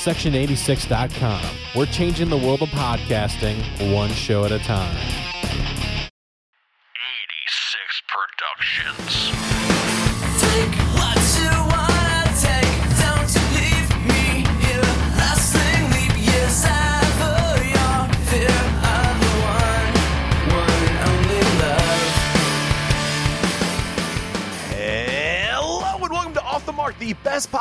Section86.com. We're changing the world of podcasting one show at a time.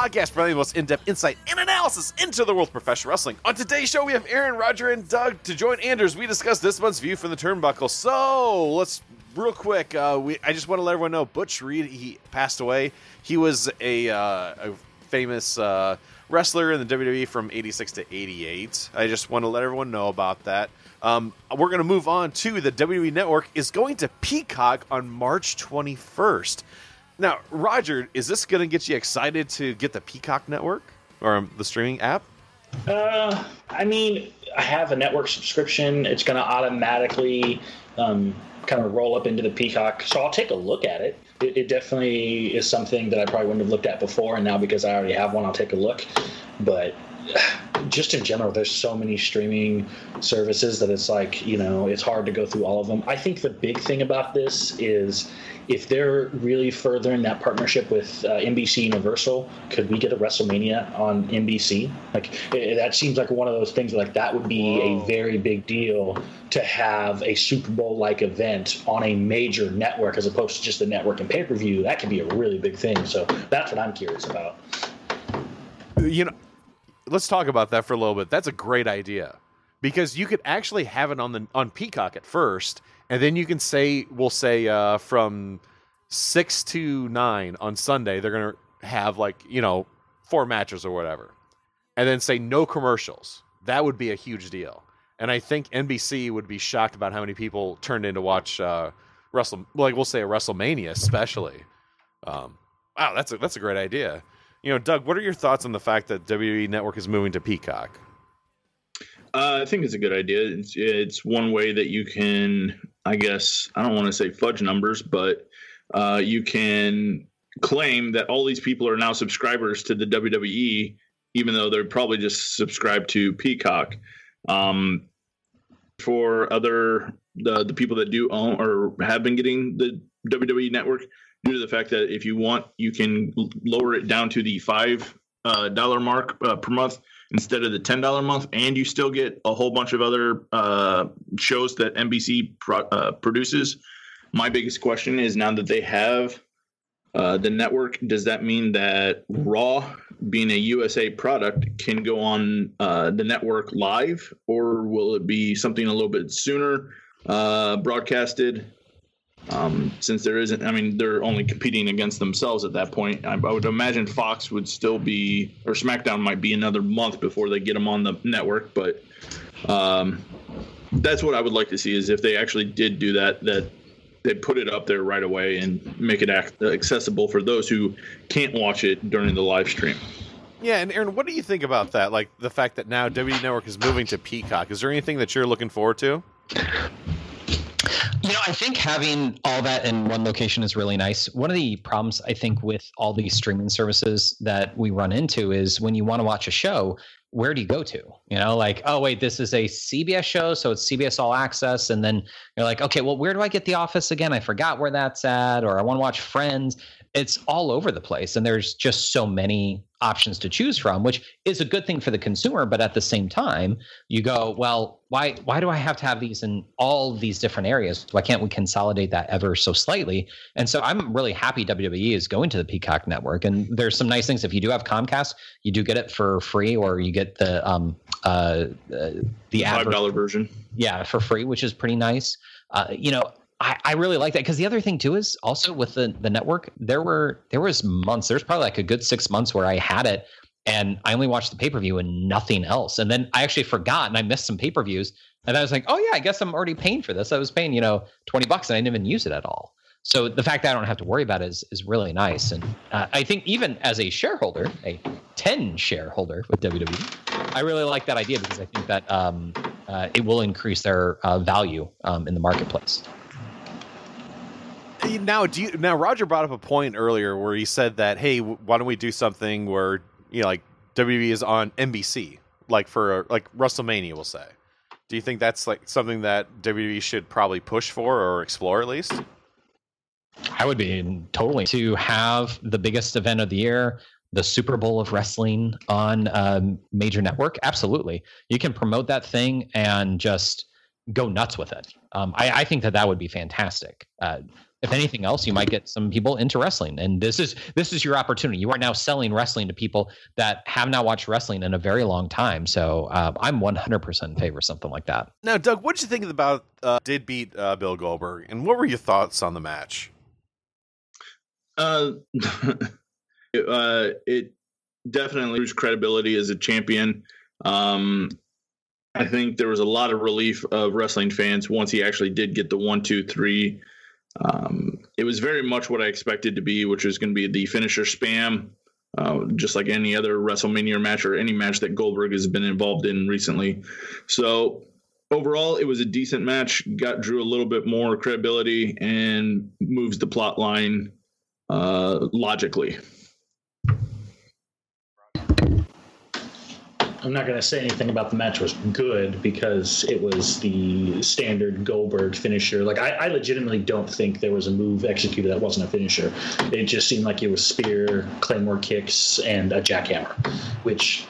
Podcast providing the most in-depth insight and analysis into the world of professional wrestling. On today's show, we have Aaron, Roger, and Doug to join Anders. We discuss this month's view from the turnbuckle. So let's real quick. Uh, we I just want to let everyone know Butch Reed he passed away. He was a, uh, a famous uh, wrestler in the WWE from '86 to '88. I just want to let everyone know about that. Um, we're going to move on to the WWE Network is going to Peacock on March 21st. Now, Roger, is this going to get you excited to get the Peacock network or um, the streaming app? Uh, I mean, I have a network subscription. It's going to automatically um, kind of roll up into the Peacock, so I'll take a look at it. it. It definitely is something that I probably wouldn't have looked at before, and now because I already have one, I'll take a look. But just in general, there's so many streaming services that it's like you know it's hard to go through all of them. I think the big thing about this is if they're really furthering that partnership with uh, NBC Universal, could we get a WrestleMania on NBC? Like eh, that seems like one of those things. Like that would be a very big deal to have a Super Bowl like event on a major network as opposed to just a network and pay per view. That could be a really big thing. So that's what I'm curious about. You know, let's talk about that for a little bit. That's a great idea because you could actually have it on the on Peacock at first, and then you can say we'll say uh, from six to nine on Sunday they're gonna have like you know four matches or whatever, and then say no commercials. That would be a huge deal, and I think NBC would be shocked about how many people turned in to watch uh, Wrestle like we'll say a WrestleMania especially. Um, wow, that's a that's a great idea. You know, Doug, what are your thoughts on the fact that WWE Network is moving to Peacock? Uh, I think it's a good idea. It's, it's one way that you can, I guess, I don't want to say fudge numbers, but uh, you can claim that all these people are now subscribers to the WWE, even though they're probably just subscribed to Peacock. Um, for other the the people that do own or have been getting the WWE Network, due to the fact that if you want, you can lower it down to the five uh, dollar mark uh, per month instead of the ten dollar month, and you still get a whole bunch of other uh, shows that NBC pro- produces. My biggest question is now that they have uh, the network, does that mean that Raw, being a USA product, can go on uh, the network live, or will it be something a little bit sooner uh, broadcasted? Um, since there isn't, I mean, they're only competing against themselves at that point. I, I would imagine Fox would still be, or SmackDown might be another month before they get them on the network. But um, that's what I would like to see is if they actually did do that, that they put it up there right away and make it ac- accessible for those who can't watch it during the live stream. Yeah, and Aaron, what do you think about that? Like the fact that now WWE Network is moving to Peacock. Is there anything that you're looking forward to? You know, I think having all that in one location is really nice. One of the problems I think with all these streaming services that we run into is when you want to watch a show, where do you go to? You know, like, oh wait, this is a CBS show, so it's CBS All Access, and then you're like, okay, well, where do I get The Office again? I forgot where that's at, or I want to watch Friends. It's all over the place, and there's just so many options to choose from, which is a good thing for the consumer. But at the same time, you go, well, why why do I have to have these in all these different areas? Why can't we consolidate that ever so slightly? And so I'm really happy WWE is going to the Peacock network. And there's some nice things. If you do have Comcast, you do get it for free, or you get the um uh, uh the Five dollar version. yeah for free which is pretty nice uh, you know I, I really like that. Because the other thing too is also with the the network there were there was months there's probably like a good six months where i had it and i only watched the pay-per-view and nothing else. And then i actually forgot and i missed some pay-per-views and i was like oh yeah i guess i'm already paying for this. I was paying you know 20 bucks and i didn't even use it at all. So the fact that i don't have to worry about it is, is really nice. And uh, i think even as a shareholder a 10 shareholder with wwe I really like that idea because I think that um, uh, it will increase their uh, value um, in the marketplace. Now, do you now Roger brought up a point earlier where he said that hey, why don't we do something where you know like WWE is on NBC, like for like WrestleMania, we'll say. Do you think that's like something that WWE should probably push for or explore at least? I would be totally to have the biggest event of the year, the Super Bowl of wrestling on a major network. Absolutely, you can promote that thing and just go nuts with it. Um, I, I think that that would be fantastic. Uh, if anything else, you might get some people into wrestling, and this is this is your opportunity. You are now selling wrestling to people that have not watched wrestling in a very long time. So uh, I'm 100% in favor of something like that. Now, Doug, what did you think about uh, did beat uh, Bill Goldberg, and what were your thoughts on the match? Uh, it, uh, it definitely lose credibility as a champion. Um, I think there was a lot of relief of wrestling fans once he actually did get the one, two, three. Um, it was very much what I expected to be, which was going to be the finisher spam, uh, just like any other WrestleMania match or any match that Goldberg has been involved in recently. So overall, it was a decent match. Got Drew a little bit more credibility and moves the plot line uh, logically. I'm not going to say anything about the match was good because it was the standard Goldberg finisher. Like I, I legitimately don't think there was a move executed that wasn't a finisher. It just seemed like it was spear, claymore kicks, and a jackhammer, which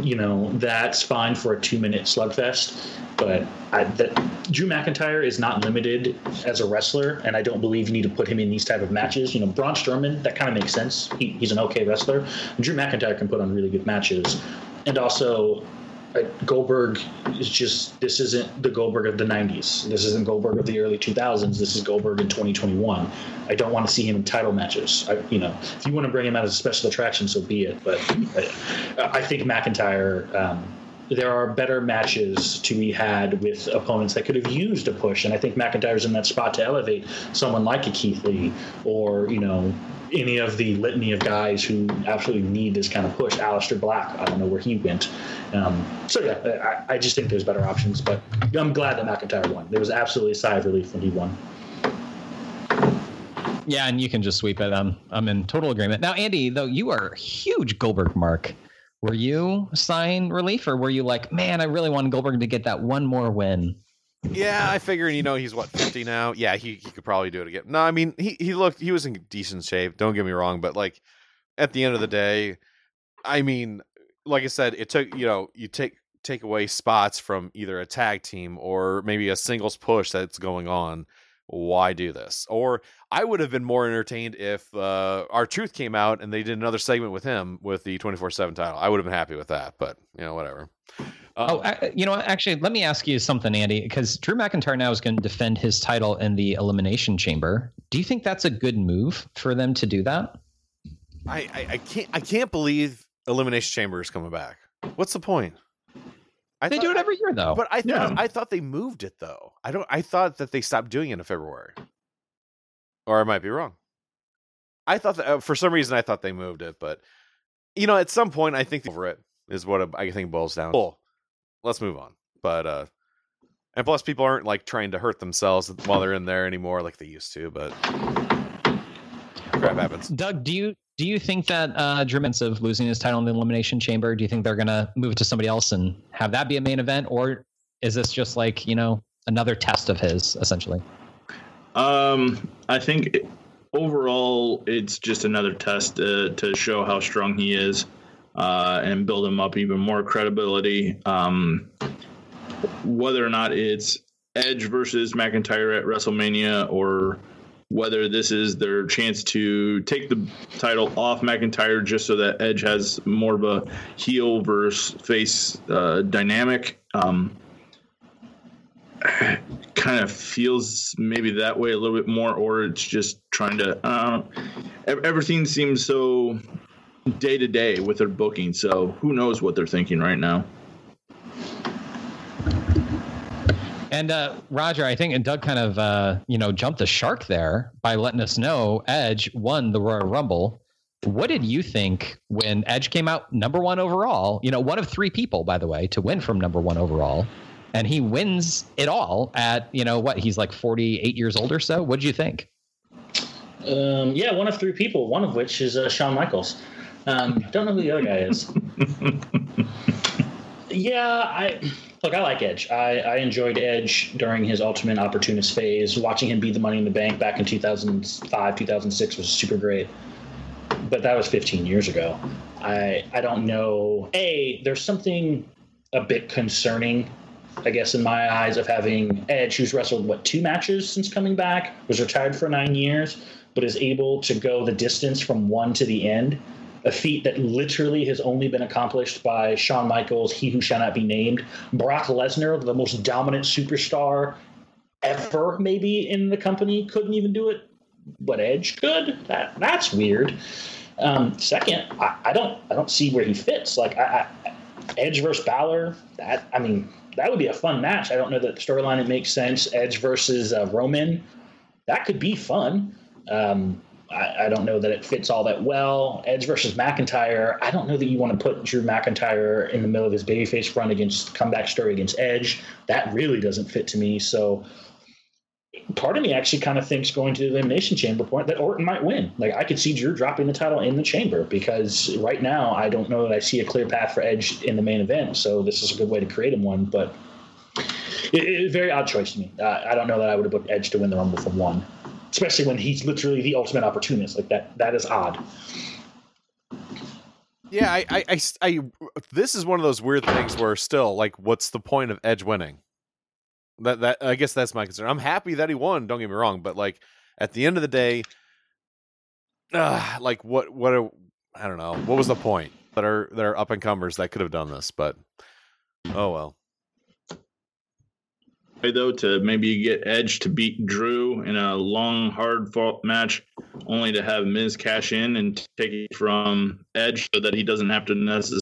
you know that's fine for a two-minute slugfest. But I, that, Drew McIntyre is not limited as a wrestler, and I don't believe you need to put him in these type of matches. You know, Braun Strowman, that kind of makes sense. He, he's an okay wrestler. Drew McIntyre can put on really good matches and also uh, Goldberg is just this isn't the Goldberg of the 90s. This isn't Goldberg of the early 2000s. This is Goldberg in 2021. I don't want to see him in title matches. I, you know, if you want to bring him out as a special attraction, so be it. But I, I think McIntyre. Um, there are better matches to be had with opponents that could have used a push, and I think McIntyre's in that spot to elevate someone like a Keith Lee or you know any of the litany of guys who absolutely need this kind of push. Aleister Black, I don't know where he went. Um, so yeah, I, I just think there's better options, but I'm glad that McIntyre won. There was absolutely a sigh of relief when he won. Yeah, and you can just sweep it. I'm in total agreement. Now, Andy, though you are a huge Goldberg mark. Were you sign relief, or were you like, man, I really want Goldberg to get that one more win? Yeah, I figured, you know, he's what, 50 now? Yeah, he, he could probably do it again. No, I mean, he, he looked, he was in decent shape. Don't get me wrong. But, like, at the end of the day, I mean, like I said, it took, you know, you take, take away spots from either a tag team or maybe a singles push that's going on. Why do this? Or I would have been more entertained if uh, R-Truth came out and they did another segment with him with the 24 7 title. I would have been happy with that, but, you know, whatever. Oh, I, you know, actually, let me ask you something, Andy, because Drew McIntyre now is going to defend his title in the Elimination Chamber. Do you think that's a good move for them to do that? I, I, I can't I can't believe Elimination Chamber is coming back. What's the point? I They thought- do it every year, though. But I thought Yeah. I thought they moved it though. I don't. I thought that they stopped doing it in February, or I might be wrong. I thought that uh, for some reason I thought they moved it, but you know, at some point I think over it is what I think boils down. Cool. Let's move on. But uh, and plus people aren't like trying to hurt themselves while they're in there anymore like they used to. But crap happens. Doug, do you do you think that uh, Drew McIntyre of losing his title in the Elimination Chamber? Do you think they're going to move it to somebody else and have that be a main event, or is this just like you know another test of his essentially? Um, I think overall it's just another test to show how strong he is uh, and build him up even more credibility. Um, whether or not it's Edge versus McIntyre at WrestleMania or whether this is their chance to take the title off McIntyre just so that Edge has more of a heel versus face uh, dynamic. Um, kind of feels maybe that way a little bit more, or it's just trying to. Uh, everything seems so day to day with their booking, so who knows what they're thinking right now. And uh, Roger, I think, and Doug kind of, uh, you know, jumped the shark there by letting us know Edge won the Royal Rumble. What did you think when Edge came out number one overall? You know, one of three people, by the way, to win from number one overall, and he wins it all at, you know, what he's like forty-eight years old or so. What do you think? Um, yeah, one of three people, one of which is uh, Shawn Michaels. Um, don't know who the other guy is. Yeah, I look. I like Edge. I, I enjoyed Edge during his Ultimate Opportunist phase. Watching him beat the Money in the Bank back in 2005, 2006 was super great. But that was 15 years ago. I I don't know. A there's something a bit concerning, I guess, in my eyes, of having Edge, who's wrestled what two matches since coming back, was retired for nine years, but is able to go the distance from one to the end a feat that literally has only been accomplished by Shawn Michaels, He Who Shall Not Be Named, Brock Lesnar, the most dominant superstar ever, maybe in the company, couldn't even do it, but Edge could. That that's weird. Um, second, I, I don't I don't see where he fits. Like I, I, Edge versus Balor, that I mean that would be a fun match. I don't know that the storyline it makes sense. Edge versus uh, Roman, that could be fun. Um, I, I don't know that it fits all that well. Edge versus McIntyre. I don't know that you want to put Drew McIntyre in the middle of his babyface run against comeback story against Edge. That really doesn't fit to me. So part of me actually kind of thinks going to the elimination chamber point that Orton might win. Like I could see Drew dropping the title in the chamber because right now I don't know that I see a clear path for Edge in the main event. So this is a good way to create him one, but it, it, very odd choice to me. Uh, I don't know that I would have booked Edge to win the Rumble from one especially when he's literally the ultimate opportunist. Like that, that is odd. Yeah, I, I, I, I, this is one of those weird things where still, like, what's the point of Edge winning? That, that, I guess that's my concern. I'm happy that he won. Don't get me wrong, but like, at the end of the day, uh, like, what, what, I don't know, what was the point? That are, that are up and comers that could have done this, but oh well. way though to maybe get Edge to beat Drew in a long, hard fought match, only to have Miz cash in and take it from Edge so that he doesn't have to necessarily.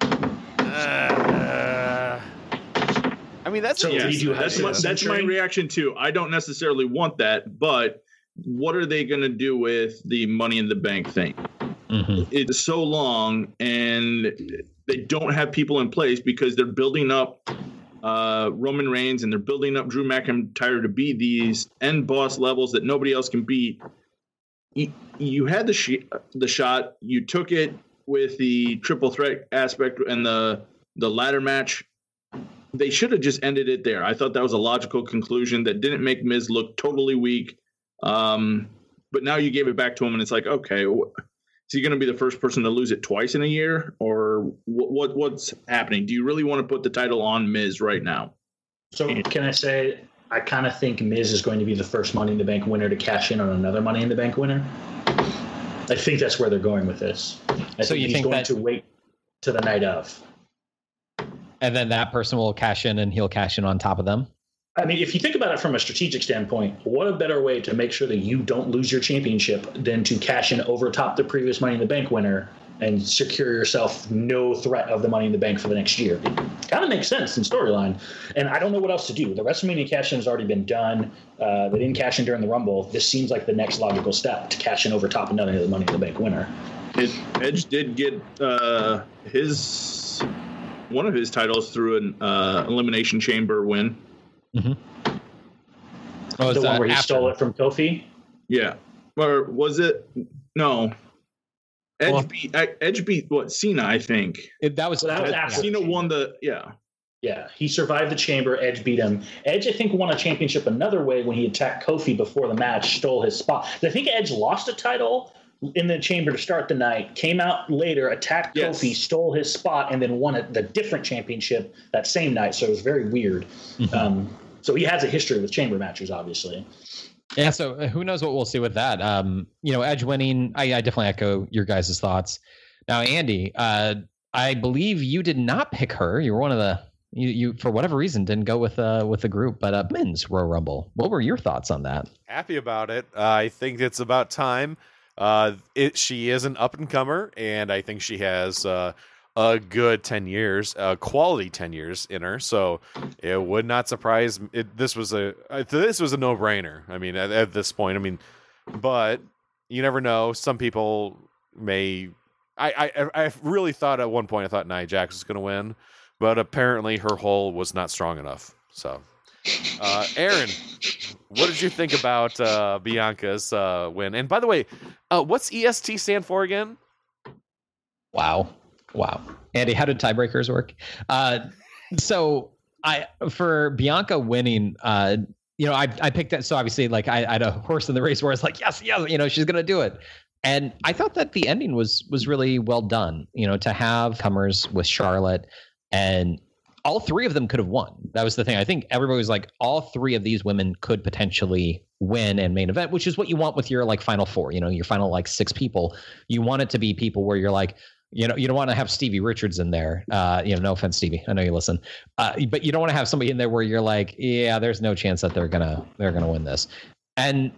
Uh, I mean, that's So a we decent do that's my, that's my reaction too. I don't necessarily want that, but what are they going to do with the Money in the Bank thing? Mhm. It's so long, and they don't have people in place because they're building up uh, Roman Reigns and they're building up Drew McIntyre to be these end boss levels that nobody else can beat. You, you had the sh- the shot, you took it with the triple threat aspect and the the ladder match. They should have just ended it there. I thought that was a logical conclusion that didn't make Miz look totally weak. Um, but now you gave it back to him, and it's like, okay, is he going to be the first person to lose it twice in a year, or what, what? What's happening? Do you really want to put the title on Miz right now? So can I say I kind of think Miz is going to be the first Money in the Bank winner to cash in on another Money in the Bank winner. I think that's where they're going with this. I So you he's think going that- to wait to the night of. And then that person will cash in and he'll cash in on top of them. I mean, if you think about it from a strategic standpoint, what a better way to make sure that you don't lose your championship than to cash in over top the previous Money in the Bank winner and secure yourself no threat of the Money in the Bank for the next year. It kind of makes sense in storyline. And I don't know what else to do. The WrestleMania cash in has already been done. Uh, they didn't cash in during the Rumble. This seems like the next logical step to cash in over top another Money in the Bank winner. It, Edge did get uh, his one of his titles through an uh, elimination chamber win. Oh, the is one where he after? stole it from Kofi. Yeah, or was it? No, Edge Well- beat Edge beat what Cena, I think. It- that was, So that was that- after. Cena won the yeah. Yeah, he survived the chamber. Edge beat him. Edge, I think, won a championship another way when he attacked Kofi before the match, stole his spot. I think Edge lost a title in the chamber to start the night, came out later, attacked Yes. Kofi, stole his spot, and then won a, the different championship that same night. So it was very weird. Um, so he has a history with chamber matches, obviously. Yeah, so uh, who knows what we'll see with that? Um, you know, Edge winning. I, I definitely echo your guys' thoughts. Now, Andy, uh, I believe you did not pick her. You were one of the you, you for whatever reason didn't go with uh with the group, but uh, men's Royal Rumble. What were your thoughts on that? happy about it. Uh, I think it's about time. Uh, it she is an up and comer, and I think she has uh, a good ten years, uh, quality ten years in her. So it would not surprise. It, this was a uh, this was a no brainer. I mean, at, at this point, I mean, but you never know. Some people may. I I I really thought at one point I thought Nia Jax was going to win, but apparently her hole was not strong enough. So. Uh, Aaron, what did you think about uh, Bianca's uh, win? And by the way, uh, what's EST stand for again? Wow. Wow. Andy, how did tiebreakers work? Uh, so I for Bianca winning, uh, you know, I I picked that. So obviously, like I, I had a horse in the race where I was like, yes, yes, you know, she's gonna do it. And I thought that the ending was was really well done. You know, to have comers with Charlotte and all three of them could have won. That was the thing. I think everybody was like, all three of these women could potentially win and main event, which is what you want with your like final four. You know, your final like six people. You want it to be people where you're like, you know, you don't want to have Stevie Richards in there. Uh, you know, no offense, Stevie. I know you listen, uh, but you don't want to have somebody in there where you're like, yeah, there's no chance that they're gonna they're gonna win this. And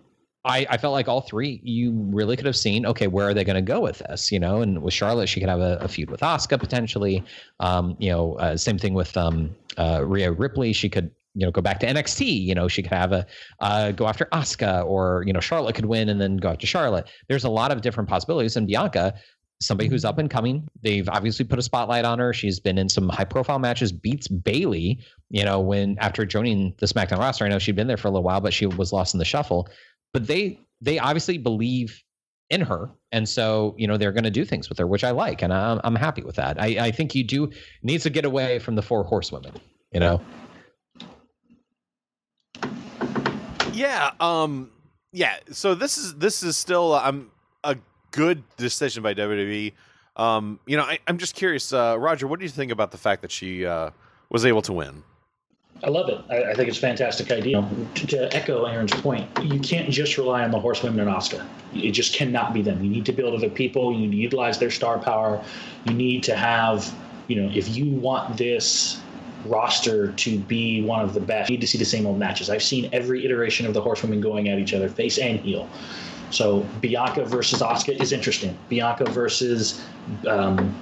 I, I felt like all three, you really could have seen, okay, where are they going to go with this? You know, and with Charlotte, she could have a, a feud with Asuka potentially. Um, you know, uh, same thing with um, uh, Rhea Ripley. She could, you know, go back to NXT. You know, she could have a uh, go after Asuka, or you know, Charlotte could win and then go after Charlotte. There's a lot of different possibilities, and Bianca. Somebody who's up and coming. They've obviously put a spotlight on her. She's been in some high profile matches, beats Bayley, you know, when after joining the SmackDown roster. I know she'd been there for a little while, but she was lost in the shuffle but they they obviously believe in her and so you know they're going to do things with her which i like and i'm, I'm happy with that I, I think you do needs to get away from the four horsewomen you know Yeah. Um. Yeah. So this is this is still um a good decision by WWE. Um. You know, I, I'm just curious, uh, Roger. What do you think about the fact that she uh, was able to win? I love it. I, I think it's a fantastic idea. To, to echo Aaron's point, you can't just rely on the horsewomen and Asuka. It just cannot be them. You need to build other people. You need to utilize their star power. You need to have, you know, if you want this roster to be one of the best, you need to see the same old matches. I've seen every iteration of the horsewomen going at each other, face and heel. So Bianca versus Asuka is interesting. Bianca versus um,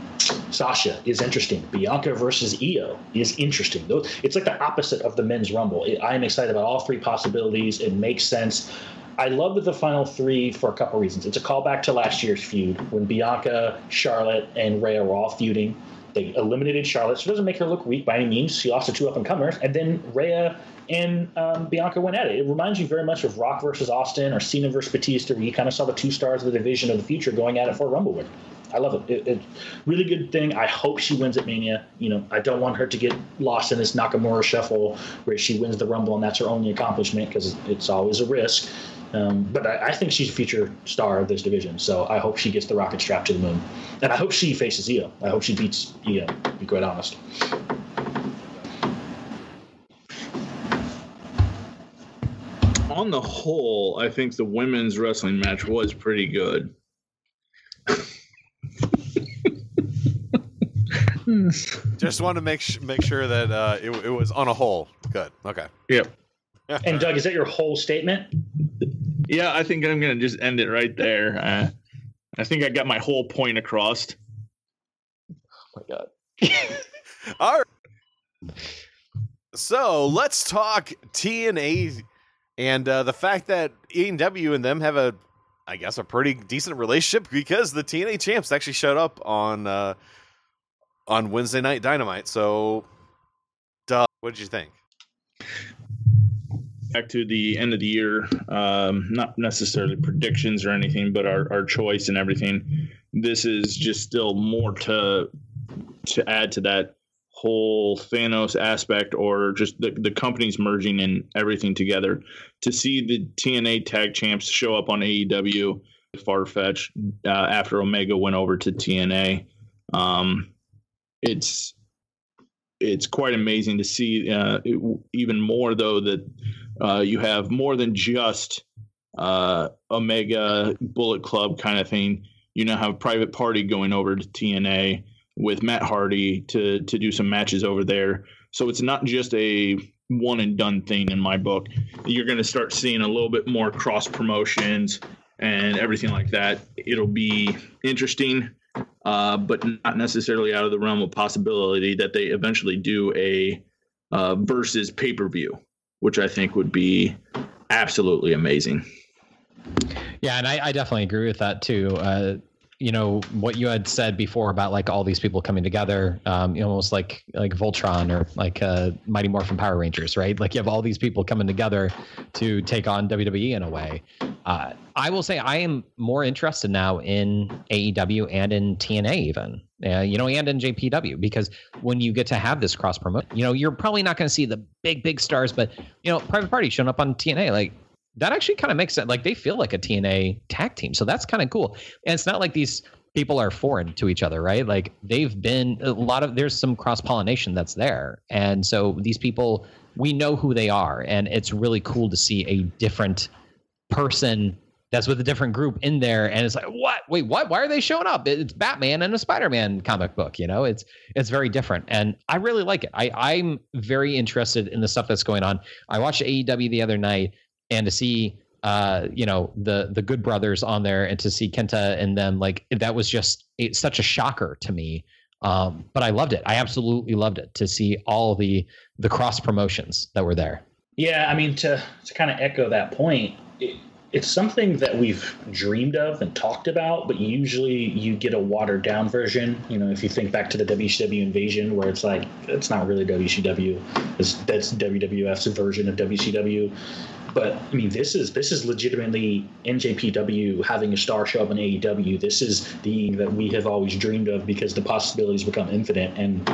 Sasha is interesting. Bianca versus Io is interesting. It's like the opposite of the men's rumble. I am excited about all three possibilities. It makes sense. I love the final three for a couple reasons. It's a callback to last year's feud when Bianca, Charlotte, and Rhea were all feuding. They eliminated Charlotte, so it doesn't make her look weak by any means. She lost to two up and comers, and then Rhea and um, Bianca went at it. It reminds you very much of Rock versus Austin or Cena versus Batista, where you kind of saw the two stars of the division of the future going at it for a Rumble win. I love it. it. It really good thing. I hope she wins at Mania. You know, I don't want her to get lost in this Nakamura shuffle where she wins the Rumble and that's her only accomplishment because it's always a risk. Um, but I, I think she's a future star of this division, so I hope she gets the rocket strap to the moon, and I hope she faces Io. I hope she beats Io. To be quite honest. On the whole, I think the women's wrestling match was pretty good. Just want to make sh- make sure that uh, it, it was on a whole good. Okay. Yep. And Doug, is that your whole statement? Yeah, I think I'm gonna just end it right there. Uh, I think I got my whole point across. oh my god All right. So let's talk TNA and uh, the fact that AEW and W and them have a, I guess, a pretty decent relationship because the TNA champs actually showed up on uh, on Wednesday Night Dynamite. So, duh, what did you think? Back to the end of the year, um, not necessarily predictions or anything, but our, our choice and everything. This is just still more to to add to that whole Thanos aspect or just the, the companies merging and everything together. To see the TNA tag champs show up on AEW, Farfetch, uh, after Omega went over to TNA. Um, it's it's quite amazing to see. Uh, it, even more though that uh, you have more than just uh, Omega Bullet Club kind of thing. You now have a Private Party going over to TNA with Matt Hardy to to do some matches over there. So it's not just a one and done thing in my book. You're going to start seeing a little bit more cross promotions and everything like that. It'll be interesting, uh, but not necessarily out of the realm of possibility that they eventually do a uh, versus pay per view, which I think would be absolutely amazing. Yeah, and I, I definitely agree with that too. Uh, you know what you had said before about like all these people coming together, um, almost like like Voltron or like uh, Mighty Morphin Power Rangers, right? Like you have all these people coming together to take on WWE in a way. Uh, I will say I am more interested now in AEW and in TNA even, uh, you know, and in JPW because when you get to have this cross promote, you know, you're probably not going to see the big big stars, but you know, Private Party showing up on TNA, like that actually kind of makes sense. Like they feel like a TNA tag team, so that's kind of cool. And it's not like these people are foreign to each other, right? Like they've been a lot of there's some cross pollination that's there, and so these people we know who they are, and it's really cool to see a different person that's with a different group in there and it's like what wait what why are they showing up it's batman and a spider-man comic book you know it's it's very different and i really like it i i'm very interested in the stuff that's going on i watched aew the other night and to see uh you know the the good brothers on there and to see kenta and them like that was just such a shocker to me um but i loved it i absolutely loved it to see all the the cross promotions that were there Yeah, I mean to to kind of echo that point, it, it's something that we've dreamed of and talked about, but usually you get a watered down version. You know, if you think back to the WCW invasion, where it's like it's not really WCW, it's, that's WWF's version of WCW. But I mean, this is this is legitimately NJPW having a star show up in AEW. This is the that we have always dreamed of because the possibilities become infinite. And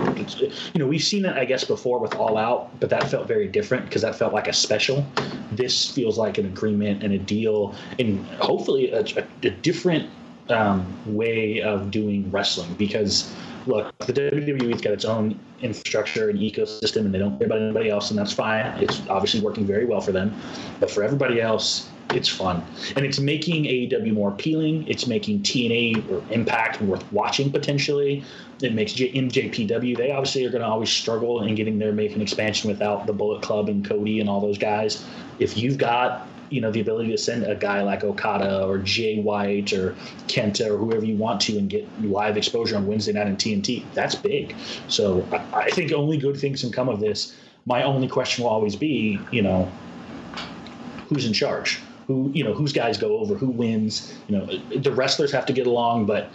you know, we've seen it, I guess, before with All Out, but that felt very different because that felt like a special. This feels like an agreement and a deal, and hopefully a, a, a different um, way of doing wrestling because look, the WWE's got its own infrastructure and ecosystem, and they don't care about anybody else, and that's fine. It's obviously working very well for them, but for everybody else, it's fun, and it's making AEW more appealing. It's making TNA or Impact worth watching potentially. It makes J- NJPW. They obviously are going to always struggle in getting their making expansion without the Bullet Club and Cody and all those guys. If you've got you know the ability to send a guy like Okada or Jay White or Kenta or whoever you want to and get live exposure on Wednesday night on TNT. That's big. So I, I think only good things can come of this. My only question will always be, you know, who's in charge? Who you know whose guys go over? Who wins? You know, the wrestlers have to get along, but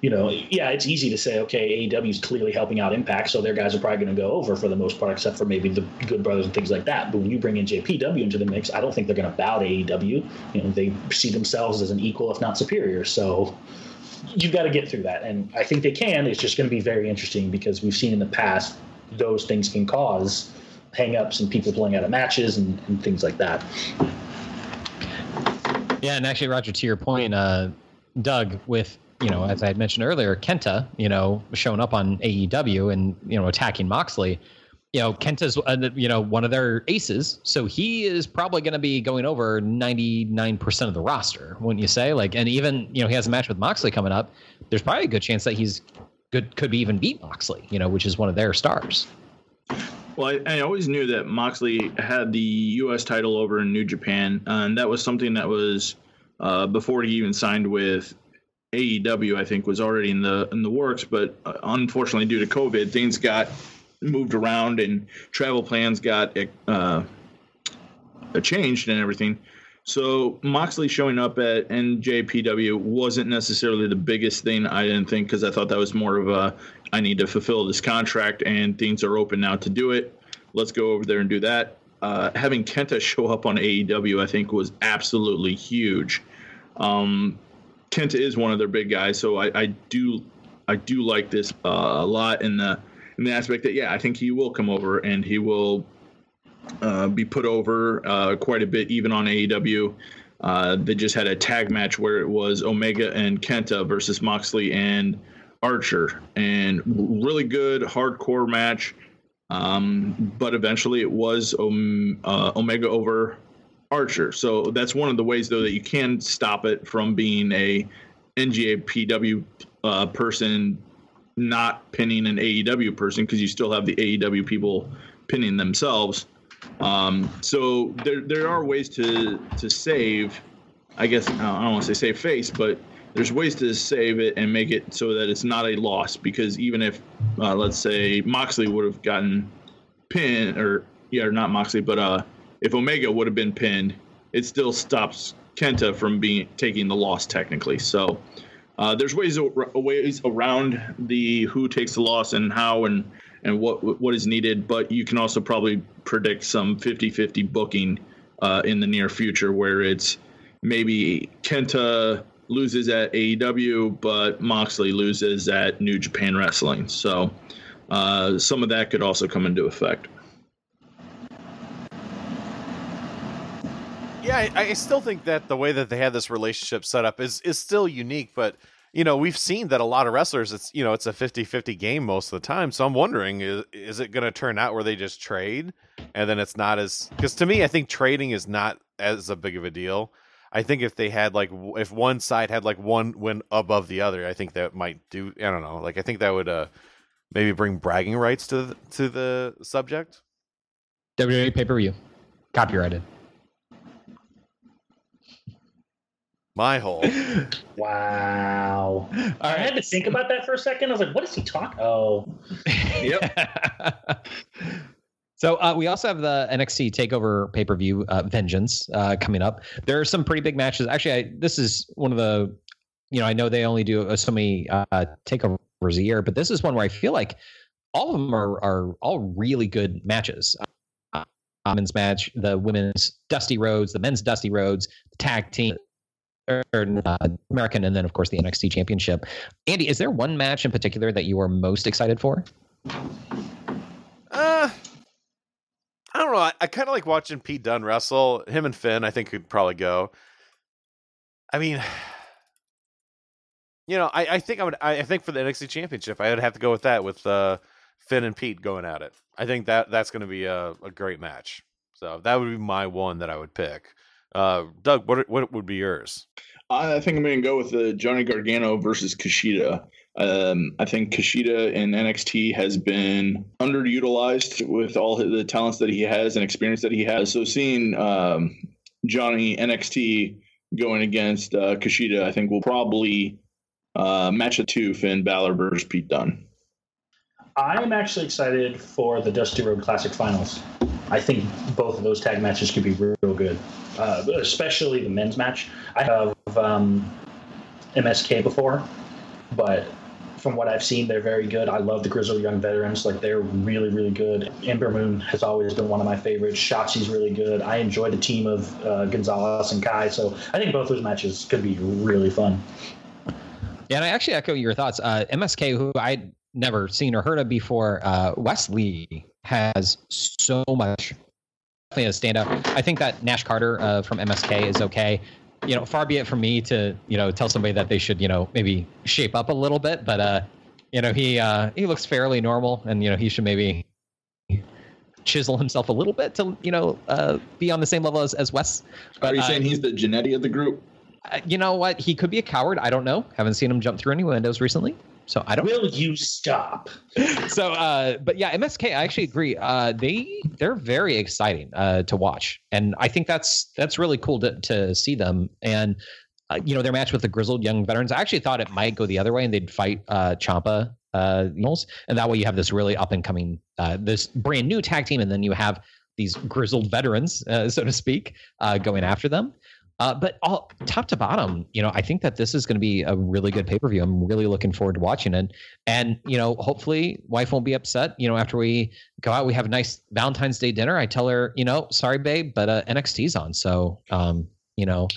you know, yeah, it's easy to say, okay, AEW is clearly helping out Impact, so their guys are probably going to go over for the most part, except for maybe the Good Brothers and things like that. But when you bring in JPW into the mix, I don't think they're going to bow to AEW. You know, they see themselves as an equal, if not superior. So you've got to get through that, and I think they can. It's just going to be very interesting because we've seen in the past those things can cause hang-ups and people pulling out of matches and, and things like that. Yeah, and actually, Roger, to your point, uh, Doug, with you know, as I had mentioned earlier, Kenta, you know, showing up on AEW and you know attacking Moxley. You know, Kenta's uh, you know one of their aces, so he is probably going to be going over ninety nine percent of the roster, wouldn't you say? Like, and even you know he has a match with Moxley coming up. There's probably a good chance that he's good, could be even beat Moxley, you know, which is one of their stars. Well, I, I always knew that Moxley had the U.S. title over in New Japan, and that was something that was uh, before he even signed with AEW. I think was already in the in the works, but uh, unfortunately, due to COVID, things got moved around and travel plans got uh, changed and everything. So Moxley showing up at NJPW wasn't necessarily the biggest thing. I didn't think because I thought that was more of a I need to fulfill this contract and things are open now to do it. Let's go over there and do that. Uh, having Kenta show up on AEW, I think, was absolutely huge. Um, Kenta is one of their big guys, so I, I do I do like this uh, a lot in the in the aspect that yeah, I think he will come over and he will uh, be put over uh, quite a bit, even on AEW. Uh, they just had a tag match where it was Omega and Kenta versus Moxley and Archer, and really good hardcore match. Um, but eventually, it was Om- uh, Omega over Archer. So that's one of the ways, though, that you can stop it from being a NJPW uh, person not pinning an AEW person because you still have the AEW people pinning themselves. Um, so there there are ways to to save. I guess I don't want to say save face, but there's ways to save it and make it so that it's not a loss. Because even if uh, let's say Moxley would have gotten pinned, or yeah, or not Moxley, but uh, if Omega would have been pinned, it still stops Kenta from being taking the loss technically. So uh, there's ways ways around the who takes the loss and how and and what what is needed, but you can also probably predict some 50-50 booking uh, in the near future where it's maybe Kenta loses at AEW, but Moxley loses at New Japan Wrestling. So uh, some of that could also come into effect. Yeah, I, I still think that the way that they had this relationship set up is is still unique, but you know, we've seen that a lot of wrestlers it's you know, it's a 50-50 game most of the time. So I'm wondering is is it going to turn out where they just trade and then it's not as cuz to me I think trading is not as a big of a deal. I think if they had like if one side had like one win above the other, I think that might do I don't know. Like I think that would uh maybe bring bragging rights to the, to the subject. WWE pay per view, copyrighted. My hole. Wow. All I had to think about that for a second. I was like, what is he talking? Oh, Yep. so uh, we also have the NXT Takeover pay per view uh, Vengeance uh, coming up. There are some pretty big matches. Actually, I, this is one of the, you know, I know they only do uh, so many uh, takeovers a year, but this is one where I feel like all of them are are all really good matches. Uh, men's match, the women's Dusty Rhodes, the men's Dusty Rhodes, the tag team. Or, uh, American, and then of course the NXT Championship. Andy, is there one match in particular that you are most excited for? Uh, I don't know. I, I kind of like watching Pete Dunne wrestle. Him and Finn, I think, could probably go. I mean, you know, I, I think I would. I, I think for the NXT Championship, I would have to go with that with uh, Finn and Pete going at it. I think that that's going to be a, a great match. So that would be my one that I would pick. Uh, Doug, what what would be yours? I think I'm going to go with the Johnny Gargano versus Kushida. Um, I think Kushida in NXT has been underutilized with all the talents that he has and experience that he has. So seeing um, Johnny NXT going against uh, Kushida, I think will probably uh, match a two Finn Balor versus Pete Dunne. I am actually excited for the Dusty Road Classic Finals. I think both of those tag matches could be real good, uh, especially the men's match. I have um, MSK before, but from what I've seen, they're very good. I love the Grizzled Young Veterans; like they're really, really good. Ember Moon has always been one of my favorites. Shotzi's really good. I enjoy the team of uh, Gonzalez and Kai, so I think both those matches could be really fun. Yeah, and I actually echo your thoughts. Uh, MSK, who I'd never seen or heard of before, uh, Wes Lee has so much. Definitely a standout. I think that Nash Carter uh, from MSK is okay. You know, far be it from me to you know tell somebody that they should you know maybe shape up a little bit, but uh, you know he uh, he looks fairly normal, and you know he should maybe chisel himself a little bit to you know uh, be on the same level as, as Wes. Are you saying he's the Jannetty of the group? you know what? He could be a coward. I don't know. Haven't seen him jump through any windows recently, so I don't. Will you stop? So, uh, but yeah, MSK. I actually agree. Uh, they they're very exciting uh, to watch, and I think that's that's really cool to to see them. And uh, you know, their match with the grizzled young veterans. I actually thought it might go the other way, and they'd fight uh, Ciampa uh, and that way you have this really up and coming, uh, this brand new tag team, and then you have these grizzled veterans, uh, so to speak, uh, going after them. Uh, but all top to bottom, you know, I think that this is going to be a really good pay per view. I'm really looking forward to watching it, and you know, hopefully, wife won't be upset. You know, after we go out, we have a nice Valentine's Day dinner. I tell her, you know, sorry, babe, but uh, NXT's on, so um, you know,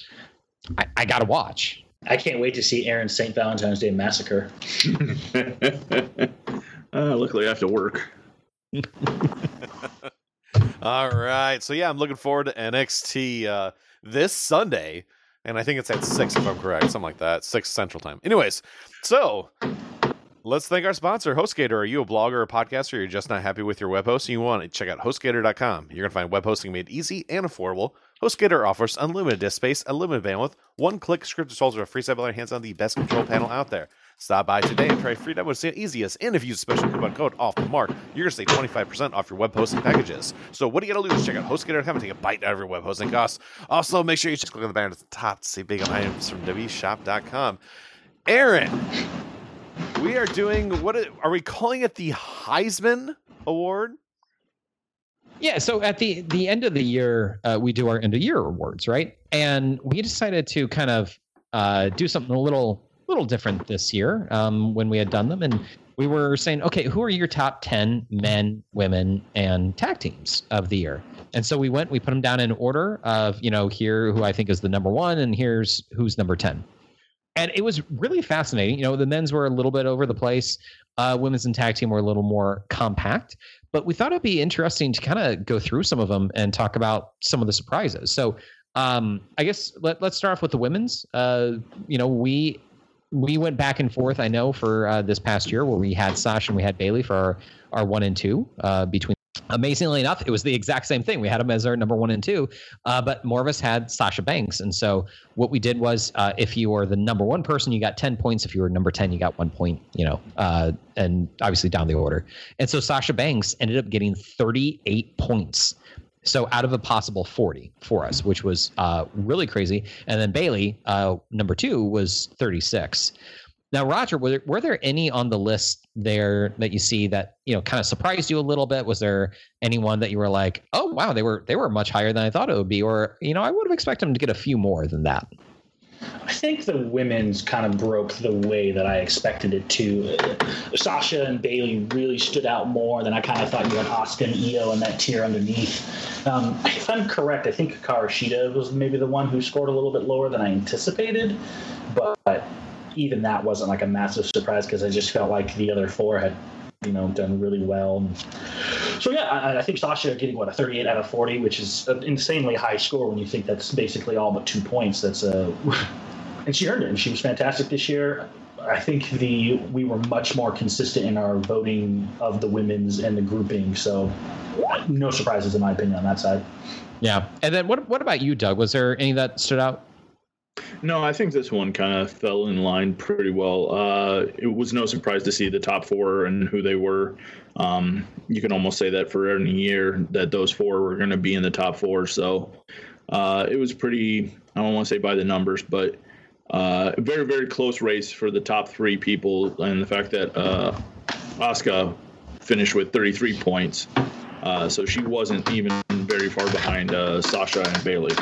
I, I got to watch. I can't wait to see Aaron's St. Valentine's Day Massacre. uh, luckily, I have to work. All right. So yeah, I'm looking forward to NXT uh, this Sunday, and I think it's at six if I'm correct, something like that, six Central Time. Anyways, so let's thank our sponsor, HostGator. Are you a blogger or a podcaster? You're just not happy with your web hosting? You want to check out HostGator.com. You're gonna find web hosting made easy and affordable. HostGator offers unlimited disk space, unlimited bandwidth, one-click script installs with a free site builder, hands on the best control panel out there. Stop by today and try free demo. The easiest. And if you use special coupon code off the mark, you're to save 25% off your web hosting packages. So what do you got to lose? Check out HostGator.com and take a bite out of your web hosting costs. Also, make sure you just click on the banner at the top to see big items from wshop.com. Aaron, we are doing what are- are we calling it? The Heisman Award? Yeah, so at the the end of the year, uh, we do our end of year awards, right? And we decided to kind of uh, do something a little little different this year um, when we had done them, and we were saying, okay, who are your top ten men, women, and tag teams of the year? And so we went, we put them down in order of, you know, here who I think is the number one, and here's who's number ten. And it was really fascinating. You know, the men's were a little bit over the place. Uh, women's and tag team were a little more compact, but we thought it'd be interesting to kind of go through some of them and talk about some of the surprises. So um, I guess let, let's start off with the women's. Uh, you know, we we went back and forth. I know for uh, this past year where we had Sasha and we had Bayley for our, our one and two uh, between. Amazingly enough, it was the exact same thing. We had them as our number one and two, uh, but more of us had Sasha Banks. And so what we did was, uh, if you were the number one person, you got ten points. If you were number ten, you got one point. You know, uh, and obviously down the order. And so Sasha Banks ended up getting thirty-eight points. So out of a possible 40 for us, which was uh, really crazy. And then Bayley, uh, number two, was 36. Now, Roger, were there, were there any on the list there that you see that you know kind of surprised you a little bit? Was there anyone that you were like, oh wow, they were they were much higher than I thought it would be, or you know, I would have expected them to get a few more than that. I think the women's kind of broke the way that I expected it to. Sasha and Bayley really stood out more than I kind of thought you had and Io and that tier underneath. Um, if I'm correct, I think Karashida was maybe the one who scored a little bit lower than I anticipated, but even that wasn't like a massive surprise because I just felt like the other four had, you know, done really well. So yeah, I, I think Sasha getting what a 38 out of 40, which is an insanely high score when you think that's basically all but two points. That's uh, a, and she earned it. And she was fantastic this year. I think the we were much more consistent in our voting of the women's and the grouping. So no surprises in my opinion on that side. Yeah. And then what what about you, Doug? Was there any that stood out? No, I think this one kind of fell in line pretty well. Uh, it was no surprise to see the top four and who they were. Um, you can almost say that for any year that those four were going to be in the top four. So uh, it was pretty, I don't want to say by the numbers, but uh, very, very close race for the top three people. And the fact that uh, Asuka finished with 33 points. Uh, so she wasn't even very far behind uh, Sasha and Bayley.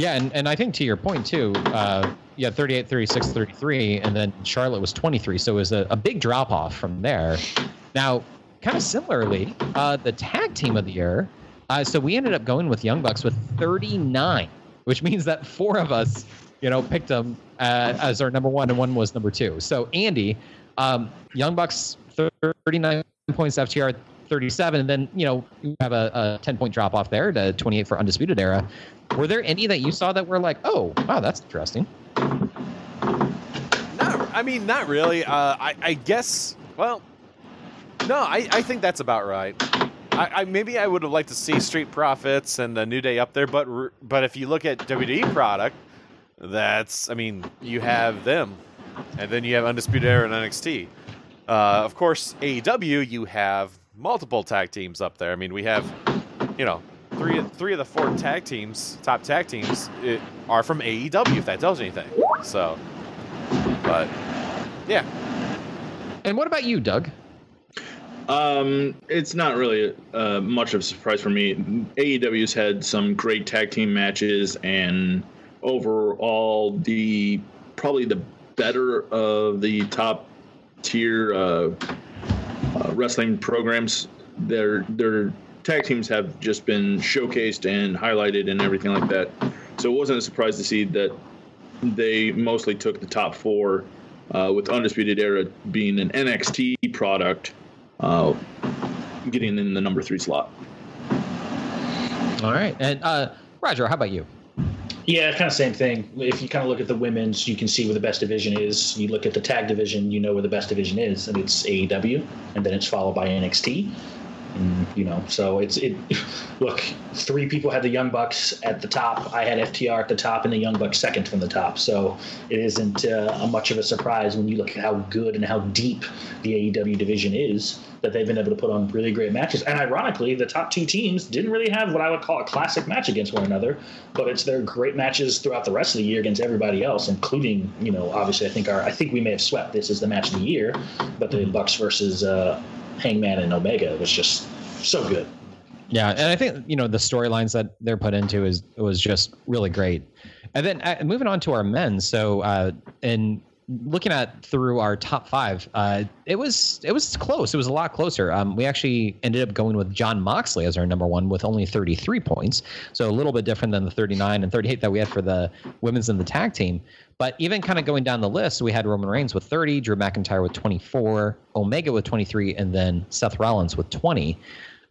Yeah, and, and I think to your point too, uh, yeah, 38, 36, 33, and then Charlotte was 23. So it was a, a big drop off from there. Now, kind of similarly, uh, the tag team of the year. Uh, so we ended up going with Young Bucks with 39, which means that four of us, you know, picked them uh, as our number one, and one was number two. So Andy, um, Young Bucks 39 points, FTR 37, and then you know you have a, a 10 point drop off there to 28 for Undisputed Era. Were there any that you saw that were like, oh, wow, that's interesting? Not, I mean, not really. Uh, I, I guess. Well, no, I, I think that's about right. I, I maybe I would have liked to see Street Profits and the New Day up there, but but if you look at WWE product, that's I mean you have them, and then you have Undisputed Era and NXT. Uh, of course, AEW you have multiple tag teams up there. I mean we have, you know, three three of the four tag teams, top tag teams, it, are from AEW. If that tells you anything. So, but yeah, And what about you, Doug? Um, it's not really uh, much of a surprise for me. AEW's had some great tag team matches, and overall, the probably the better of the top tier uh, uh, wrestling programs. Their their tag teams have just been showcased and highlighted and everything like that. So it wasn't a surprise to see that they mostly took the top four, uh, with Undisputed Era being an NXT product uh, getting in the number three slot. All right. And uh, Roger, how about you? Yeah, kind of same thing. If you kind of look at the women's, you can see where the best division is. You look at the tag division, you know where the best division is, and it's AEW, and then it's followed by NXT. And, you know, so it's it. Look, three people had the Young Bucks at the top. I had FTR at the top, and the Young Bucks second from the top. So it isn't uh, a much of a surprise when you look at how good and how deep the AEW division is that they've been able to put on really great matches. And ironically, the top two teams didn't really have what I would call a classic match against one another, but it's their great matches throughout the rest of the year against everybody else, including, you know, obviously I think our I think we may have swept this as the match of the year, but the Bucks versus uh, Hangman and Omega was just so good. Yeah, and I think you know the storylines that they're put into is was just really great. And then uh, moving on to our men, so uh, in looking at through our top five, uh, it was it was close. It was a lot closer. Um, we actually ended up going with Jon Moxley as our number one with only 33 points, so a little bit different than the 39 and 38 that we had for the women's and the tag team. But even kind of going down the list, we had Roman Reigns with 30, Drew McIntyre with 24, Omega with 23, and then Seth Rollins with 20.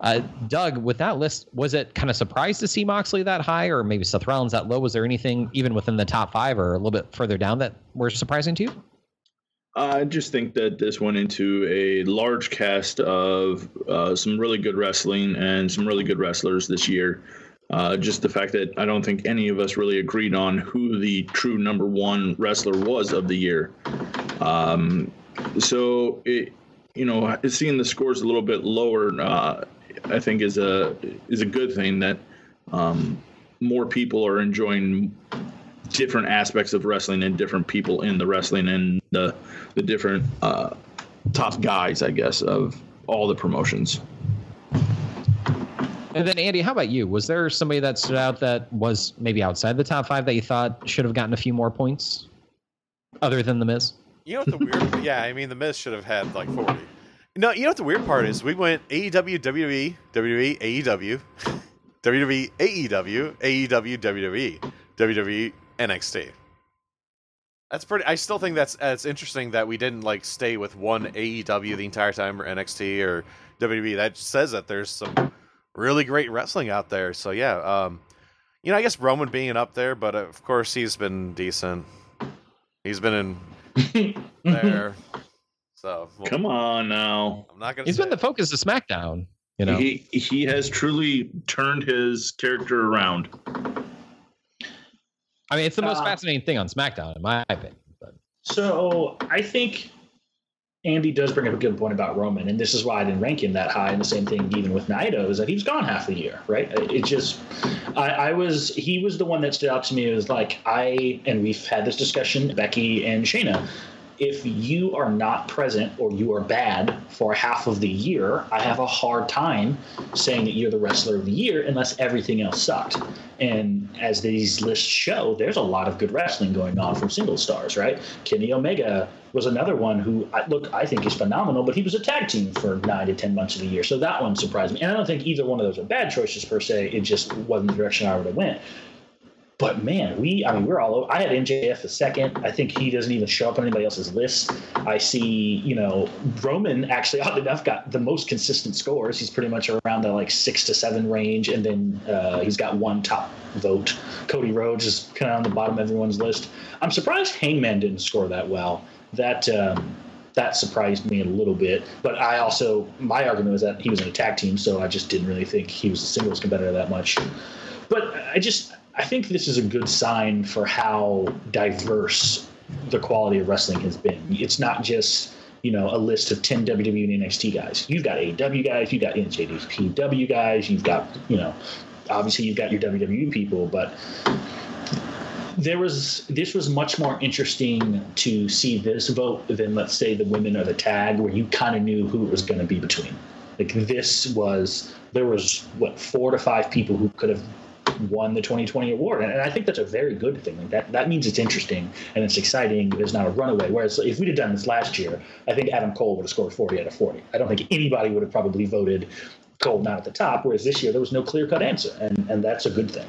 Uh, Doug, with that list, was it kind of surprised to see Moxley that high, or maybe Seth Rollins that low? Was there anything even within the top five or a little bit further down that were surprising to you? I just think that this went into a large cast of uh, some really good wrestling and some really good wrestlers this year. Uh, just the fact that I don't think any of us really agreed on who the true number one wrestler was of the year. Um, so, it, you know, seeing the scores a little bit lower, uh, I think is a is a good thing that um, more people are enjoying different aspects of wrestling and different people in the wrestling and the the different uh, top guys, I guess, of all the promotions. And then Andy, how about you? Was there somebody that stood out that was maybe outside the top five that you thought should have gotten a few more points, other than the Miz? You know what the weird? yeah, I mean the Miz should have had like forty. No, you know what the weird part is? We went AEW, WWE, WWE, AEW, WWE, AEW, AEW, WWE, WWE, NXT. That's pretty. I still think that's that's interesting that we didn't like stay with one AEW the entire time or NXT or WWE. That says that there's some really great wrestling out there. So yeah, um, you know, I guess Roman being up there, but of course he's been decent. He's been in there. So well, Come on now. I'm not gonna. He's say been the focus of SmackDown. You know, He he has truly turned his character around. I mean, it's the most Uh, fascinating thing on SmackDown, in my opinion. But So I think Andy does bring up a good point about Roman, and this is why I didn't rank him that high. And the same thing even with Naito is that he was gone half the year, right? It just, I, I was, he was the one that stood out to me. It was like I, and we've had this discussion, Becky and Shayna. If you are not present or you are bad for half of the year, I have a hard time saying that you're the wrestler of the year unless everything else sucked. And as these lists show, there's a lot of good wrestling going on from single stars, right? Kenny Omega was another one who, look, I think is phenomenal, but he was a tag team for nine to 10 months of the year. So that one surprised me. And I don't think either one of those are bad choices per se. It just wasn't the direction I would have went. But man, we, I mean, we're all over. I had MJF a second. I think he doesn't even show up on anybody else's list. I see, you know, Roman actually, oddly enough, got the most consistent scores. He's pretty much around the like six to seven range. And then uh, he's got one top vote. Cody Rhodes is kind of on the bottom of everyone's list. I'm surprised Hangman didn't score that well. That, um, that surprised me a little bit. But I also, my argument was that he was in a tag team, so I just didn't really think he was a singles competitor that much. But I just I think this is a good sign for how diverse the quality of wrestling has been. It's not just you know a list of 10 WWE and NXT guys. You've got AW guys, you've got NJPW guys, you've got you know obviously you've got your WWE people, but there was this was much more interesting to see this vote than let's say the women or the tag where you kind of knew who it was going to be between like this was there was what four to five people who could have won the 2020 award. And, and i think that's a very good thing. Like that that means it's interesting and it's exciting there's not a runaway. Whereas if we'd have done this last year i think adam cole would have scored 40 out of 40 i don't think anybody would have probably voted cole not at the top whereas this year there was no clear-cut answer and and that's a good thing.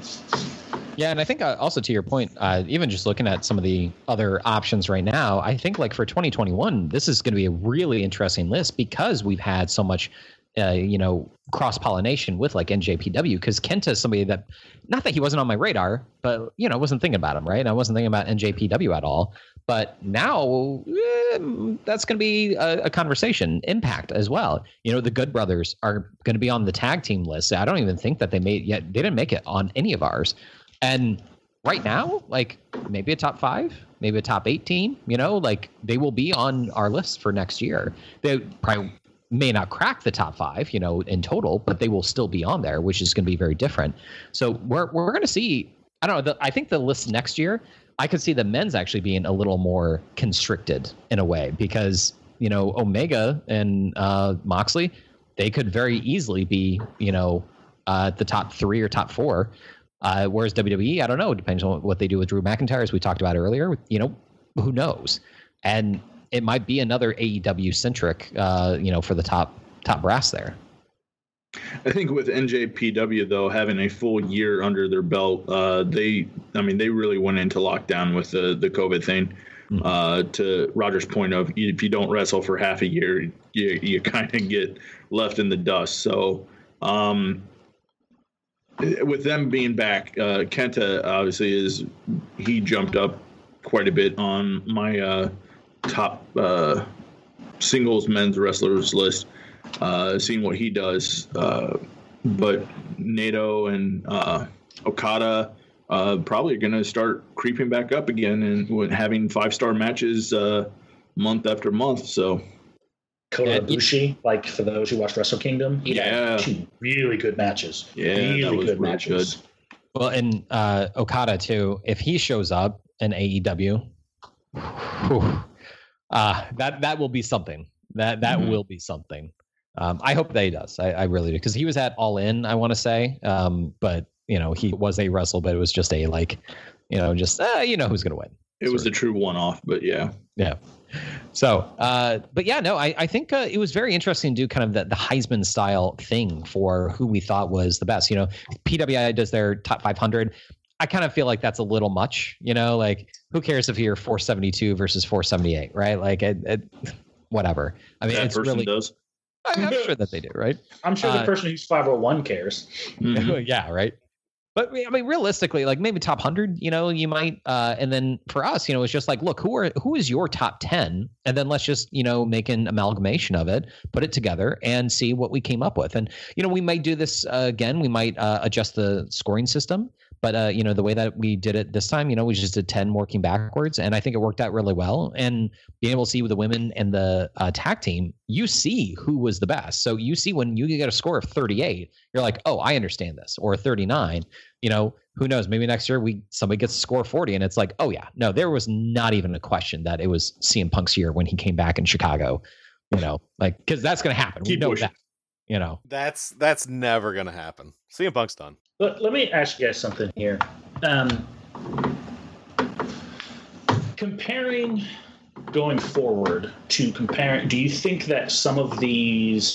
Yeah, and I think uh, also to your point, uh, even just looking at some of the other options right now, I think like for 2021, this is going to be a really interesting list because we've had so much, uh, you know, cross pollination with like NJPW. Because Kenta is somebody that, not that he wasn't on my radar, but you know, I wasn't thinking about him, right? I wasn't thinking about NJPW at all. But now eh, that's going to be a, a conversation. Impact as well. You know, the Good Brothers are going to be on the tag team list. I don't even think that they made yet. They didn't make it on any of ours. And right now, like maybe a top five, maybe a top 18, you know, like they will be on our list for next year. They probably may not crack the top five, you know, in total, but they will still be on there, which is going to be very different. So we're, we're going to see, I don't know, the, I think the list next year, I could see the men's actually being a little more constricted in a way because, you know, Omega and uh, Moxley, they could very easily be, you know, uh, the top three or top four. Uh, whereas WWE, I don't know. Depends on what they do with Drew McIntyre, as we talked about earlier. You know, who knows? and it might be another AEW centric, uh, you know, for the top top brass there. I think with NJPW though having a full year under their belt, uh, they I mean they really went into lockdown with the the COVID thing. Mhm. Uh, to Roger's point of if you don't wrestle for half a year, you you kind of get left in the dust. So um, with them being back, uh, Kenta obviously is he jumped up quite a bit on my uh, top uh, singles men's wrestlers list uh, seeing what he does. Uh, but Naito and uh, Okada uh, probably are going to start creeping back up again and having five star matches uh, month after month. So Kota Yeah, Ibushi, like for those who watched Wrestle Kingdom, he Yeah. had two really good matches. Yeah, really that was good really matches. good. Well, and uh, Okada too. If he shows up in AEW, whew, uh, that that will be something. That that Mhm. will be something. Um, I hope that he does. I, I really do because he was at All In. I want to say, um, but you know, he was a wrestle, but it was just a like, you know, just uh, you know who's gonna win. It was a true one off, but yeah. Yeah. So, uh, but yeah, no, I, I think uh, it was very interesting to do kind of the, the Heisman style thing for who we thought was the best. You know, PWI does their top 500. I kind of feel like that's a little much, you know, like who cares if you're 472 versus 478, right? Like, it, it, whatever. I mean, that it's person really, does. I- I'm sure that they do, right? I'm sure the Uh, person who's 501 cares. Mhm. yeah, right. But I mean, realistically, like maybe top hundred, you know, you might. Uh, and then for us, you know, it's just like, look, who are who is your top ten, and then let's just you know make an amalgamation of it, put it together, and see what we came up with. And you know, we might do this uh, again. We might uh, adjust the scoring system. But uh, you know, the way that we did it this time, you know, we just did ten working backwards, and I think it worked out really well. And being able to see with the women and the uh, tag team, you see who was the best. So you see when you get a score of thirty-eight, you're like, oh, I understand this, or thirty-nine you know, who knows? Maybe next year we somebody gets to score 40 and it's like, oh yeah, no, there was not even a question that it was CM Punk's year when he came back in Chicago. You know, like because that's gonna happen. we know pushing. that. You know. That's that's never gonna happen. CM Punk's done. But let me ask you guys something here. Um, comparing going forward to comparing, do you think that some of these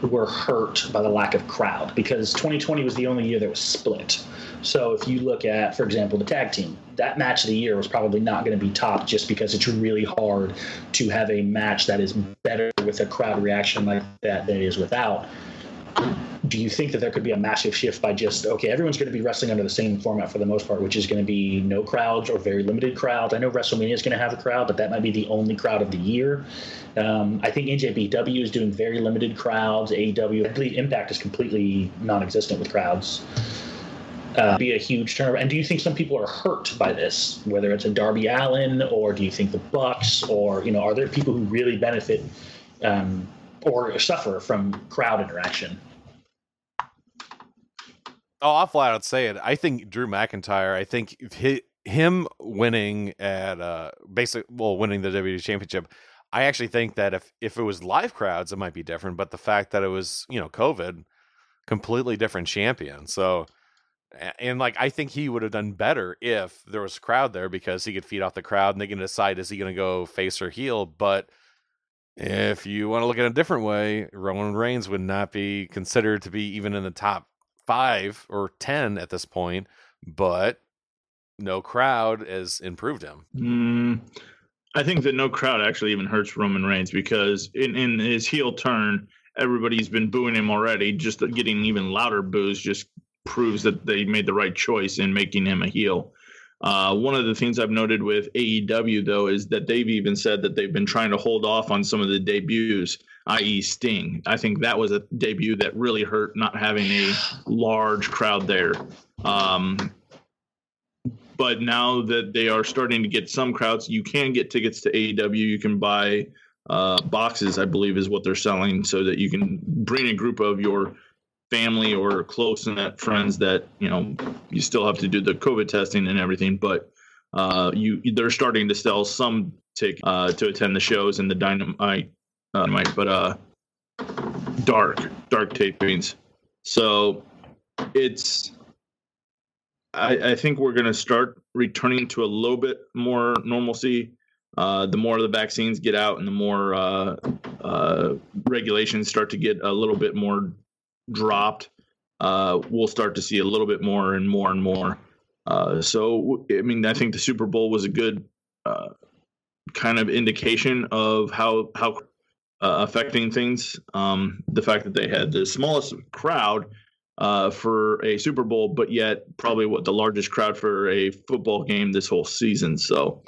were hurt by the lack of crowd? Because 2020 was the only year that was split. So if you look at, for example, the tag team, that match of the year was probably not going to be topped just because it's really hard to have a match that is better with a crowd reaction like that than it is without do you think that there could be a massive shift by just okay everyone's going to be wrestling under the same format for the most part which is going to be no crowds or very limited crowds? I know wrestlemania is going to have a crowd but that might be the only crowd of the year. Um, i think njpw is doing very limited crowds. Aew i believe impact is completely non-existent with crowds. Uh, be a huge turnaround and do you think some people are hurt by this whether it's a darby allin or do you think the bucks or you know are there people who really benefit um, or suffer from crowd interaction Oh, I'll flat out say it. I think Drew McIntyre. I think hi him winning at uh basic well winning the WWE Championship. I actually think that if if it was live crowds, it might be different. But the fact that it was you know COVID, completely different champion. So. And like I think he would have done better if there was a crowd there because he could feed off the crowd and they can decide is he going to go face or heel. But if you want to look at it a different way, Roman Reigns would not be considered to be even in the top five or ten at this point, but no crowd has improved him. Mm, I think that no crowd actually even hurts Roman Reigns because in, in his heel turn, everybody's been booing him already. Just getting even louder boos just proves that they made the right choice in making him a heel. Uh, one of the things I've noted with AEW though is that they've even said that they've been trying to hold off on some of the debuts, i.e., Sting. I think that was a debut that really hurt not having a large crowd there. Um, but now that they are starting to get some crowds, you can get tickets to AEW. You can buy uh, boxes, I believe, is what they're selling, so that you can bring a group of your family or close knit friends that you know you still have to do the COVID testing and everything, but uh, you they're starting to sell some tickets uh, to attend the shows and the dynamite, uh, dynamite, but uh, dark dark tapings. So it's I, I think we're going to start returning to a little bit more normalcy uh, the more the vaccines get out and the more uh, uh, regulations start to get a little bit more dropped, uh, we'll start to see a little bit more and more and more. Uh, so, I mean, I think the Super Bowl was a good uh, kind of indication of how how uh, affecting things. Um, the fact that they had the smallest crowd uh, for a Super Bowl, but yet probably what the largest crowd for a football game this whole season. So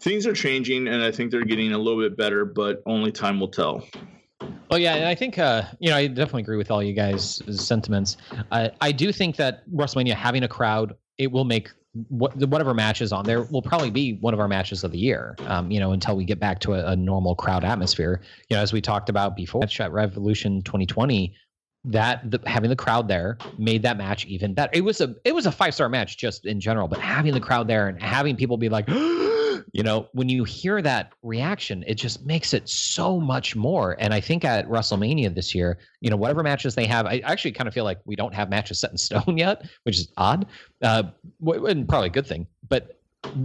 things are changing, and I think they're getting a little bit better, but only time will tell. Well, yeah, and I think uh, you know I definitely agree with all you guys' sentiments. I do think that WrestleMania having a crowd it will make what whatever matches on there will probably be one of our matches of the year. Um, you know, until we get back to a, a normal crowd atmosphere. You know, as we talked about before, at Revolution 2020, that the, having the crowd there made that match even better. It was a it was a five star match just in general, but having the crowd there and having people be like, you know, when you hear that reaction, it just makes it so much more. And I think at WrestleMania this year, you know, whatever matches they have, I actually kind of feel like we don't have matches set in stone yet, which is odd, uh, and probably a good thing. But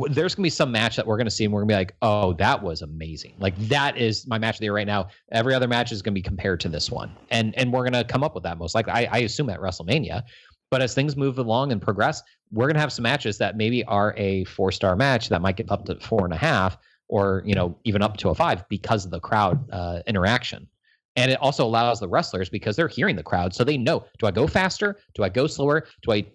there's gonna be some match that we're gonna see, and we're gonna be like, oh, that was amazing. Like that is my match of the year right now. Every other match is gonna be compared to this one, and and we're gonna come up with that most likely. I, I assume at WrestleMania. But as things move along and progress, we're gonna have some matches that maybe are a four star match that might get up to four and a half, or you know even up to a five because of the crowd uh, interaction. And it also allows the wrestlers because they're hearing the crowd, so they know: do I go faster? Do I go slower? Do I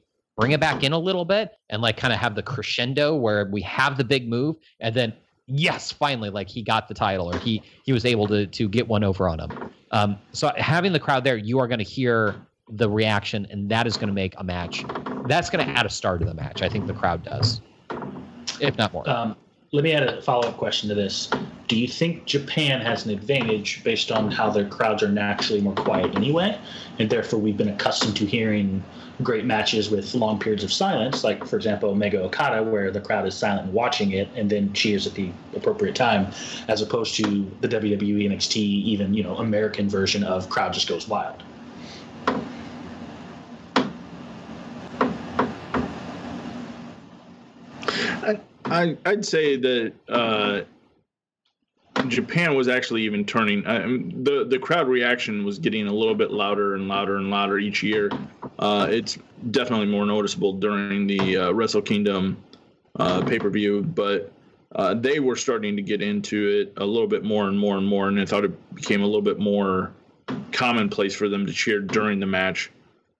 bring it back in a little bit and like kind of have the crescendo where we have the big move and then yes finally like he got the title or he he was able to to get one over on him um so having the crowd there you are going to hear the reaction and that is going to make a match that's going to add a star to the match i think the crowd does if not more Um, let me add a follow up question to this. Do you think Japan has an advantage based on how their crowds are naturally more quiet anyway? And therefore, we've been accustomed to hearing great matches with long periods of silence, like, for example, Omega Okada, where the crowd is silent and watching it and then cheers at the appropriate time, as opposed to the WWE, NXT, even, you know, American version of crowd just goes wild. I, I'd say that uh, Japan was actually even turning. I, the the crowd reaction was getting a little bit louder and louder and louder each year. Uh, it's definitely more noticeable during the uh, Wrestle Kingdom uh, pay per view, but uh, they were starting to get into it a little bit more and more and more, and I thought it became a little bit more commonplace for them to cheer during the match.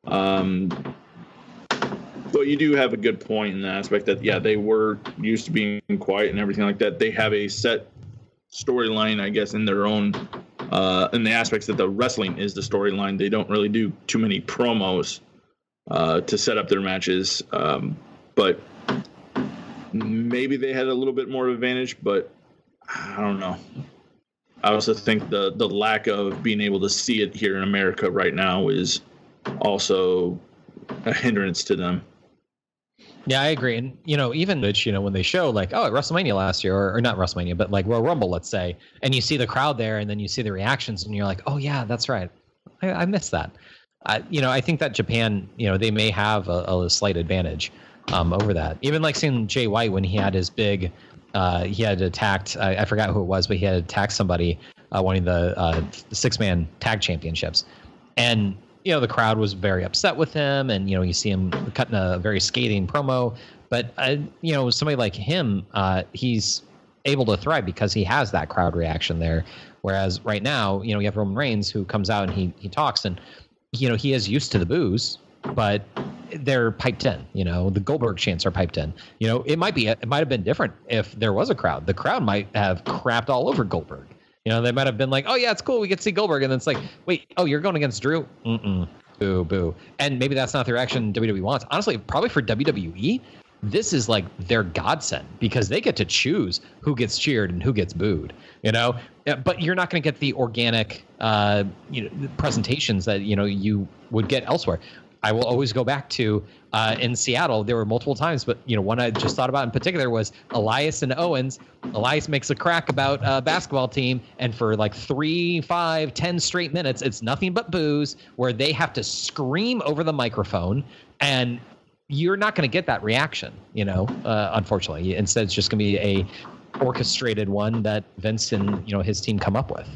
Um, but you do have a good point in the aspect that yeah, they were used to being quiet and everything like that. They have a set storyline, I guess, in their own uh, in the aspects that the wrestling is the storyline. They don't really do too many promos uh, to set up their matches, um, but maybe they had a little bit more advantage. But I don't know. I also think the the lack of being able to see it here in America right now is also a hindrance to them. Yeah, I agree. And you know, even which you know when they show like, oh, at WrestleMania last year, or, or not WrestleMania, but like Royal Rumble, let's say, and you see the crowd there, and then you see the reactions, and you're like, oh yeah, that's right, I, I missed that. I, you know, I think that Japan, you know, they may have a, a slight advantage um, over that. Even like seeing Jay White when he had his big, uh, he had attacked, I, I forgot who it was, but he had attacked somebody, uh, winning the uh, six man tag championships, and you know the crowd was very upset with him and you know you see him cutting a very scathing promo. But uh, you know somebody like him uh, he's able to thrive because he has that crowd reaction there. Whereas right now you know you have roman reigns who comes out and he, he talks and you know he is used to the boos but they're piped in you know the goldberg chants are piped in. You know it might be it might have been different if there was a crowd. The crowd might have crapped all over goldberg you know, they might have been like, "Oh yeah, it's cool. We get to see Goldberg," and then it's like, "Wait, oh, you're going against Drew? Mm-mm. Boo, boo." And maybe that's not the reaction WWE wants. Honestly, probably for WWE, this is like their godsend because they get to choose who gets cheered and who gets booed. You know, but you're not going to get the organic, uh, you know, presentations that you know you would get elsewhere. I will always go back to uh, in Seattle. There were multiple times, but you know, one I just thought about in particular was Elias and Owens. Elias makes a crack about a basketball team, and for like three, five, ten straight minutes, it's nothing but boos, where they have to scream over the microphone, and you're not going to get that reaction. You know, uh, unfortunately, instead it's just going to be a orchestrated one that Vince and you know his team come up with.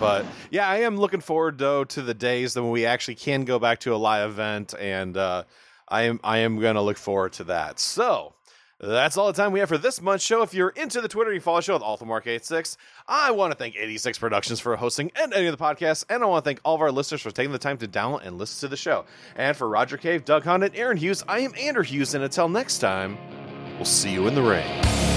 But yeah, I am looking forward though to the days when we actually can go back to a live event, and uh, I am I am going to look forward to that. So. That's all the time we have for this month's show. If you're into the Twitter, you follow the show with AlphaMark86. I want to thank 86 Productions for hosting and any of the podcasts, and I want to thank all of our listeners for taking the time to download and listen to the show. And for Roger Cave, Doug Hunt, and Aaron Hughes, I am Andrew Hughes, and until next time, we'll see you in the ring.